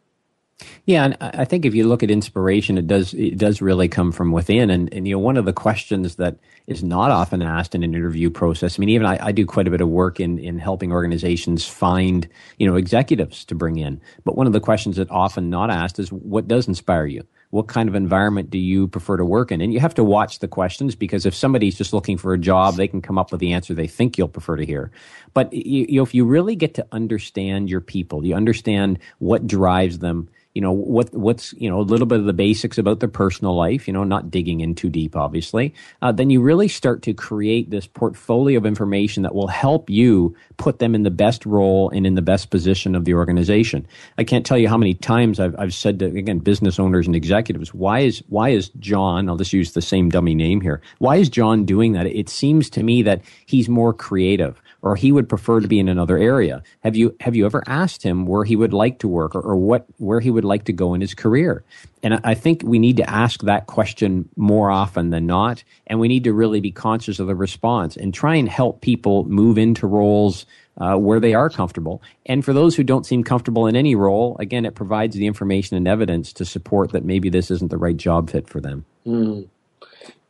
Yeah, and I think if you look at inspiration, it does it does really come from within. And, and you know, one of the questions that is not often asked in an interview process. I mean, even I, I, do quite a bit of work in in helping organizations find you know executives to bring in. But one of the questions that often not asked is, what does inspire you? What kind of environment do you prefer to work in? And you have to watch the questions because if somebody's just looking for a job, they can come up with the answer they think you'll prefer to hear. But you, you know, if you really get to understand your people, you understand what drives them you know what what's you know a little bit of the basics about their personal life you know not digging in too deep obviously uh, then you really start to create this portfolio of information that will help you put them in the best role and in the best position of the organization. I can't tell you how many times i've, I've said to again business owners and executives why is why is john i'll just use the same dummy name here why is john doing that? It seems to me that he's more creative or he would prefer to be in another area. Have you have you ever asked him where he would like to work or, or what where he would like to go in his career? And I think we need to ask that question more often than not, and we need to really be conscious of the response and try and help people move into roles uh, where they are comfortable. And for those who don't seem comfortable in any role, again, it provides the information and evidence to support that maybe this isn't the right job fit for them. Mm.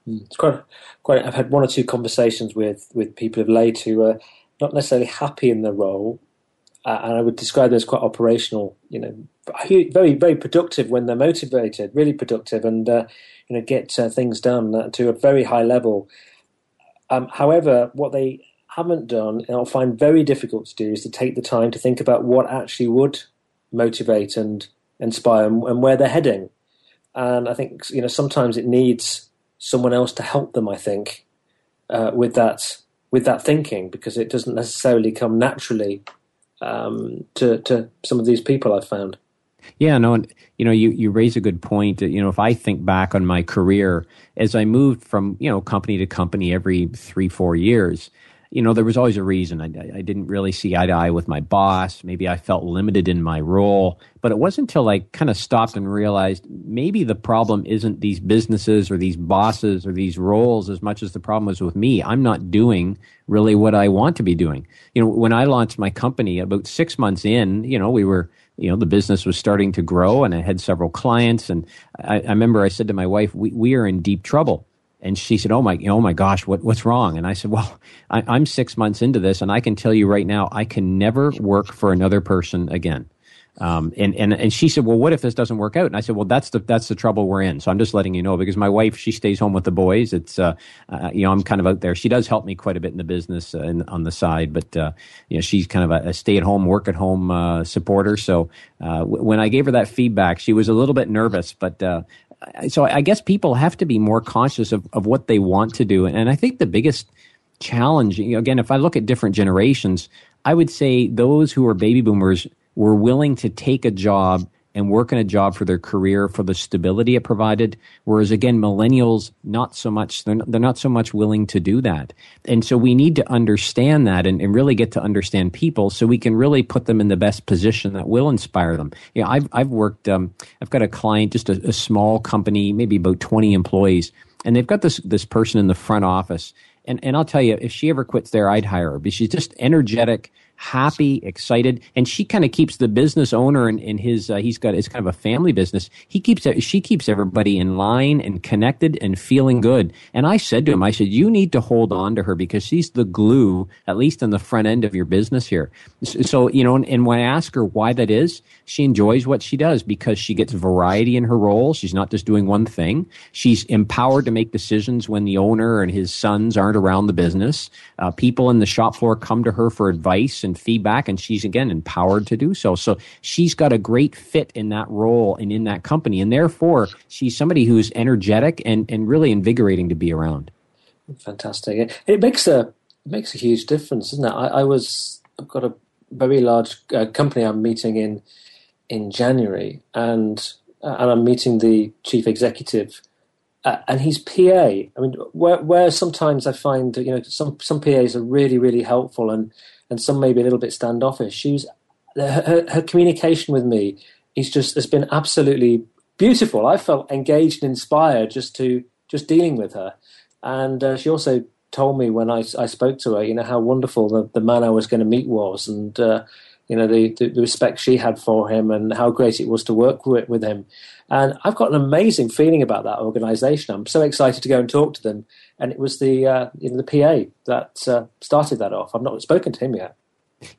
It's quite, quite. I've had one or two conversations with with people of late who are not necessarily happy in their role, uh, and I would describe them as quite operational. You know, very very productive when they're motivated, really productive, and uh, you know get uh, things done to a very high level. Um, however, what they haven't done, and I'll find very difficult to do, is to take the time to think about what actually would motivate and inspire and, and where they're heading. And I think you know sometimes it needs someone else to help them. I think uh, with that with that thinking because it doesn't necessarily come naturally um, to to some of these people I've found. Yeah, no, and you know, you, you raise a good point. You know, if I think back on my career as I moved from you know company to company every three four years, you know, there was always a reason. I, I didn't really see eye to eye with my boss. Maybe I felt limited in my role. But it wasn't until I kind of stopped and realized maybe the problem isn't these businesses or these bosses or these roles as much as the problem was with me. I'm not doing really what I want to be doing. You know, when I launched my company about six months in, you know, we were you know the business was starting to grow and i had several clients and i, I remember i said to my wife we, we are in deep trouble and she said, "Oh my, oh my gosh, what, what's wrong?" And I said, "Well, I, I'm six months into this, and I can tell you right now, I can never work for another person again." Um, and, and, and she said, well, what if this doesn't work out? And I said, well, that's the, that's the trouble we're in. So I'm just letting you know because my wife, she stays home with the boys. It's, uh, uh, you know, I'm kind of out there. She does help me quite a bit in the business uh, in, on the side, but, uh, you know, she's kind of a, a stay at home, work at home, uh, supporter. So, uh, w- when I gave her that feedback, she was a little bit nervous, but, so I guess people have to be more conscious of, of what they want to do. And I think the biggest challenge, you know, again, if I look at different generations, I would say those who are baby boomers were willing to take a job and work in a job for their career for the stability it provided. Whereas again, millennials, not so much, they're not, they're not so much willing to do that. And so we need to understand that and, and, really get to understand people so we can really put them in the best position that will inspire them. You know, I've, I've worked, um, I've got a client, just a, a small company, maybe about 20 employees, and they've got this, this person in the front office. And, and I'll tell you, if she ever quits there, I'd hire her because she's just energetic happy, excited, and she kind of keeps the business owner and, in his uh, he's got it's kind of a family business. He keeps she keeps everybody in line and connected and feeling good. And I said to him, I said, you need to hold on to her because she's the glue, at least in the front end of your business here. So you know, and, and when I ask her why that is, she enjoys what she does because she gets variety in her role. She's not just doing one thing. She's empowered to make decisions when the owner and his sons aren't around the business. Uh, people in the shop floor come to her for advice and feedback, and she's again empowered to do so. So she's got a great fit in that role and in that company, and therefore she's somebody who's energetic and, and really invigorating to be around. Fantastic! It, makes a it makes a huge difference, doesn't it? I, I was I've got a very large uh, company I'm meeting in in January, and uh, and I'm meeting the chief executive. Uh, and he's PA. I mean, where, where sometimes I find you know some some PAs are really really helpful, and and some maybe a little bit standoffish. She's her, her communication with me is just has been absolutely beautiful. I felt engaged and inspired just to just dealing with her, and uh, she also told me when I, I spoke to her, you know, how wonderful the, the man I was going to meet was, and uh, you know the, the, respect she had for him, and how great it was to work with, with him. And I've got an amazing feeling about that organisation. I'm so excited to go and talk to them and it was the uh, know, the PA that uh, started that off. I've not spoken to him yet.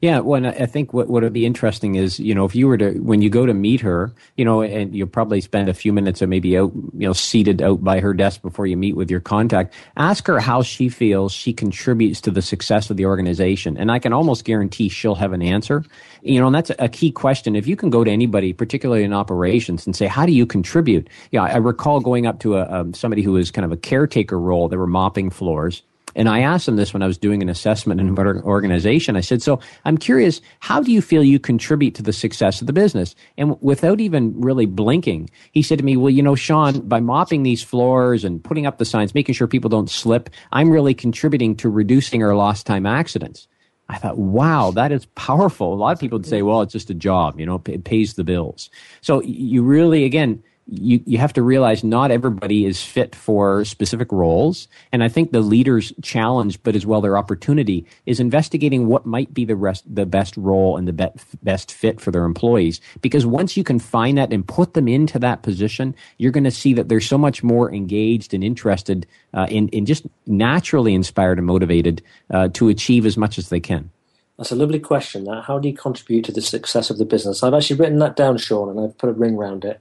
Yeah, well, I think what what would be interesting is, you know, if you were to when you go to meet her, you know, and you'll probably spend a few minutes or maybe out, you know, seated out by her desk before you meet with your contact. Ask her how she feels she contributes to the success of the organization, and I can almost guarantee she'll have an answer. You know, and that's a key question. If you can go to anybody, particularly in operations, and say, "How do you contribute?" Yeah, I recall going up to a, um, somebody who was kind of a caretaker role. They were mopping floors and I asked them this when I was doing an assessment in an organization. I said, So I'm curious, how do you feel you contribute to the success of the business? And without even really blinking, he said to me, Well, you know, Shawn, by mopping these floors and putting up the signs, making sure people don't slip, I'm really contributing to reducing our lost time accidents. I thought, wow, that is powerful. A lot of people would say, well, it's just a job, you know, it pays the bills. So you really, again, you, you have to realize not everybody is fit for specific roles. And I think the leader's challenge, but as well their opportunity, is investigating what might be the rest, the best role and the be- best fit for their employees. Because once you can find that and put them into that position, you're going to see that they're so much more engaged and interested uh, in, in just naturally inspired and motivated uh, to achieve as much as they can. That's a lovely question. That how do you contribute to the success of the business? I've actually written that down, Shawn, and I've put a ring around it.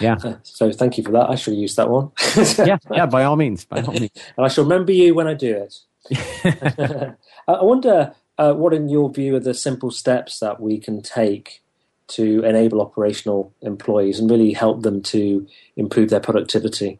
Yeah. So thank you for that. I should use that one. yeah, yeah. By all means, by [LAUGHS] all means. and I shall remember you when I do it. [LAUGHS] [LAUGHS] I wonder uh, what, in your view, are the simple steps that we can take to enable operational employees and really help them to improve their productivity.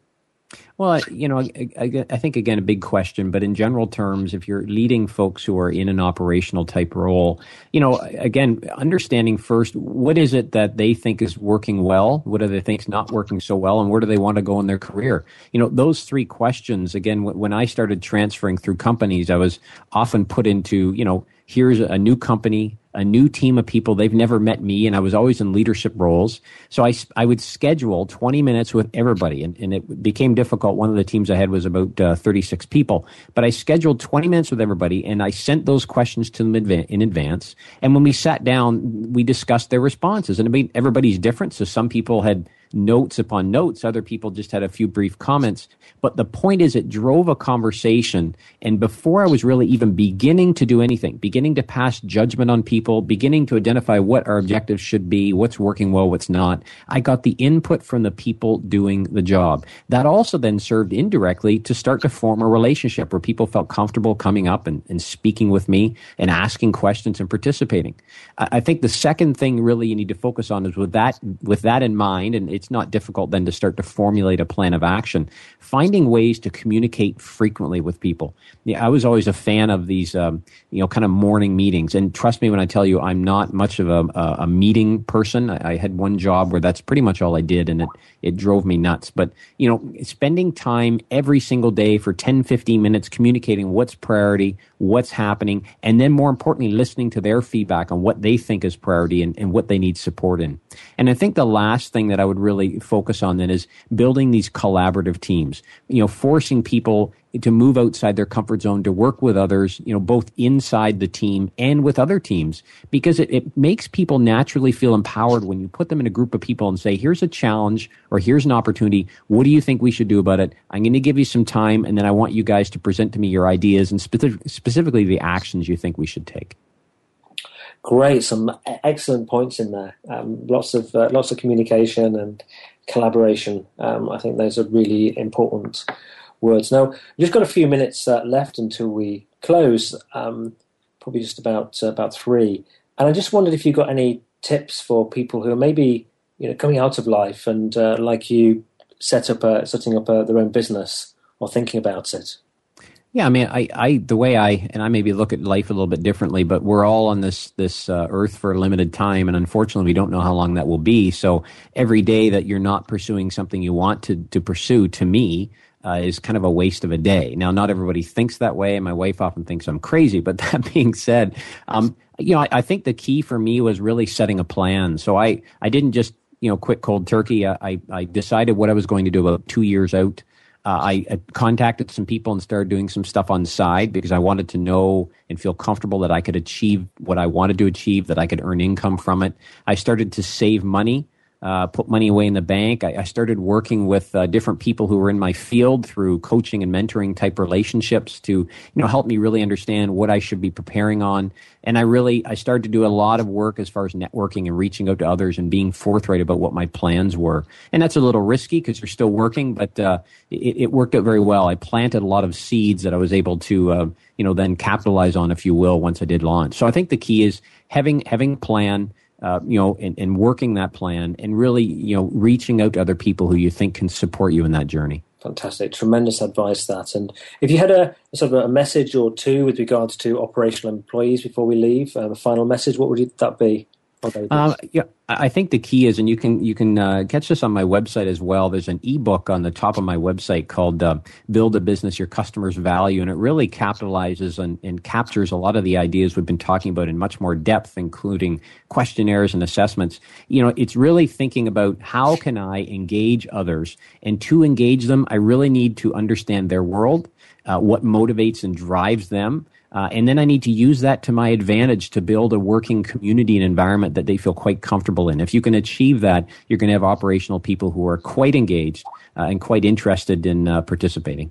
Well, you know, I, I, think again a big question, but in general terms, if you're leading folks who are in an operational type role, you know, again, understanding first what is it that they think is working well, what do they think is not working so well, and where do they want to go in their career? You know, those three questions. Again, when I started transferring through companies, I was often put into, you know, here's a new company a new team of people. They've never met me, and I was always in leadership roles. So I, I would schedule 20 minutes with everybody, and, and it became difficult. One of the teams I had was about uh, 36 people, but I scheduled 20 minutes with everybody, and I sent those questions to them in advance. And when we sat down, we discussed their responses, and I mean, everybody's different. So some people had notes upon notes. Other people just had a few brief comments. But the point is, it drove a conversation. And before I was really even beginning to do anything, beginning to pass judgment on people, beginning to identify what our objectives should be, what's working well, what's not, I got the input from the people doing the job. That also then served indirectly to start to form a relationship where people felt comfortable coming up and, and speaking with me and asking questions and participating. I, I think the second thing really you need to focus on is with that, with that in mind, and it's not difficult then to start to formulate a plan of action. Finding ways to communicate frequently with people. Yeah, I was always a fan of these, um, you know, kind of morning meetings. And trust me when I tell you, I'm not much of a, a, a meeting person. I, I, had one job where that's pretty much all I did, and it it drove me nuts. But you know, spending time every single day for 10, 15 minutes communicating what's priority, what's happening, and then more importantly, listening to their feedback on what they think is priority and, and what they need support in. And I think the last thing that I would really focus on then is building these collaborative teams, you know, forcing people to move outside their comfort zone, to work with others, you know, both inside the team and with other teams, because it, it makes people naturally feel empowered when you put them in a group of people and say, here's a challenge or here's an opportunity. What do you think we should do about it? I'm going to give you some time and then I want you guys to present to me your ideas and specific, specifically the actions you think we should take. Great, some excellent points in there. Um, lots of uh, lots of communication and collaboration. Um, I think those are really important words. Now, we've just got a few minutes uh, left until we close. Um, probably just about uh, about three. And I just wondered if you've got any tips for people who are maybe you know coming out of life and uh, like you set up a, setting up a, their own business or thinking about it. Yeah, I mean, I, I, the way I, and I maybe look at life a little bit differently, but we're all on this, this uh, earth for a limited time, and unfortunately, we don't know how long that will be. So every day that you're not pursuing something you want to to pursue, to me, uh, is kind of a waste of a day. Now, not everybody thinks that way, my wife often thinks I'm crazy. But [LAUGHS] that being said, um, you know, I, I, think the key for me was really setting a plan. So I, I didn't just you know quit cold turkey. I, I decided what I was going to do about two years out. Uh, I, I, contacted some people and started doing some stuff on the side because I wanted to know and feel comfortable that I could achieve what I wanted to achieve, that I could earn income from it. I started to save money uh, put money away in the bank. I, I started working with uh, different people who were in my field through coaching and mentoring type relationships to you know help me really understand what I should be preparing on. And I really I started to do a lot of work as far as networking and reaching out to others and being forthright about what my plans were. And that's a little risky because you're still working, but uh, it, it, worked out very well. I planted a lot of seeds that I was able to uh, you know then capitalize on, if you will, once I did launch. So I think the key is having having plan uh, you know, and, and working that plan and really, you know, reaching out to other people who you think can support you in that journey. Fantastic, tremendous advice that. And if you had a sort of a message or two with regards to operational employees before we leave, um, a final message, what would that be? Uh, yeah, I think the key is, and you can you can uh, catch this on my website as well. There's an ebook on the top of my website called uh, "Build a Business Your Customers Value," and it really capitalizes and, and, captures a lot of the ideas we've been talking about in much more depth, including questionnaires and assessments. You know, it's really thinking about how can I engage others, and to engage them, I really need to understand their world, uh, what motivates and drives them uh, and then I need to use that to my advantage to build a working community and environment that they feel quite comfortable in. If you can achieve that, you're going to have operational people who are quite engaged uh, and quite interested in uh, participating.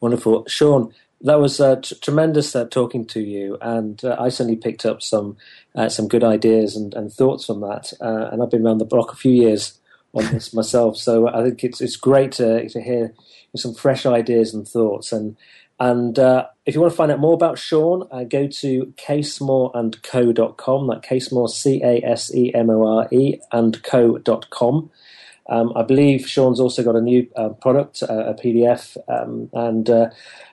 Wonderful. Shawn, that was uh, t- tremendous uh, talking to you, and uh, I certainly picked up some some good ideas and, and thoughts from that. and I've been around the block a few years on this [LAUGHS] myself, so I think it's it's great to to hear some fresh ideas and thoughts. And and uh, if you want to find out more about Shawn, uh, go to casemore.co.com. That Casemore, C A S E M O R E, and co.com. Um, I believe Shawn's also got a new uh, product, uh, a PDF, um, and uh,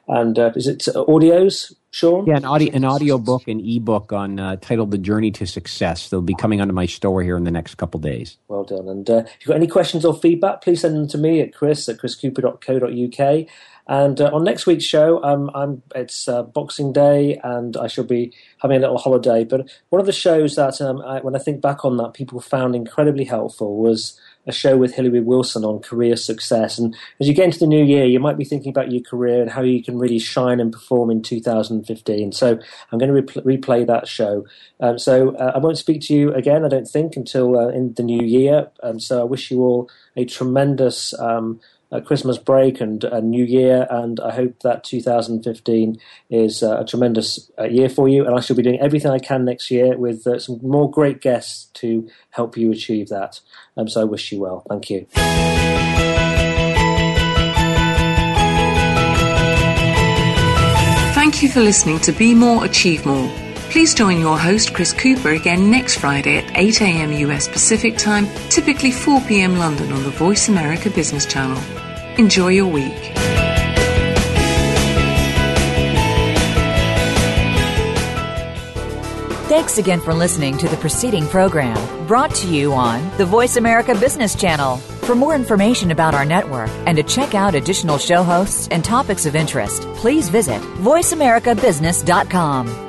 and uh, is it audios, Shawn? Yeah, an audio an audio book, an ebook on uh, titled "The Journey to Success." They'll be coming onto my store here in the next couple days. Well done. And uh, if you've got any questions or feedback, please send them to me at chris at chriscooper.co.uk. And uh, on next week's show, um, I'm, it's uh, Boxing Day, and I shall be having a little holiday. But one of the shows that, um, I, when I think back on that, people found incredibly helpful was a show with Hillary Wilson on career success. And as you get into the new year, you might be thinking about your career and how you can really shine and perform in 2015. So I'm going to re- replay that show. Um, so uh, I won't speak to you again, I don't think, until uh, in the new year. Um, so I wish you all a tremendous um, uh, Christmas break and a New Year, and I hope that 2015 is uh, a tremendous uh, year for you. And I shall be doing everything I can next year with uh, some more great guests to help you achieve that. Um, so I wish you well. Thank you. Thank you for listening to Be More, Achieve More. Please join your host Chris Cooper again next Friday at 8 a.m. US Pacific Time, typically 4 p.m. London on the Voice America Business Channel. Enjoy your week. Thanks again for listening to the preceding program brought to you on the Voice America Business Channel. For more information about our network and to check out additional show hosts and topics of interest, please visit voiceamericabusiness.com.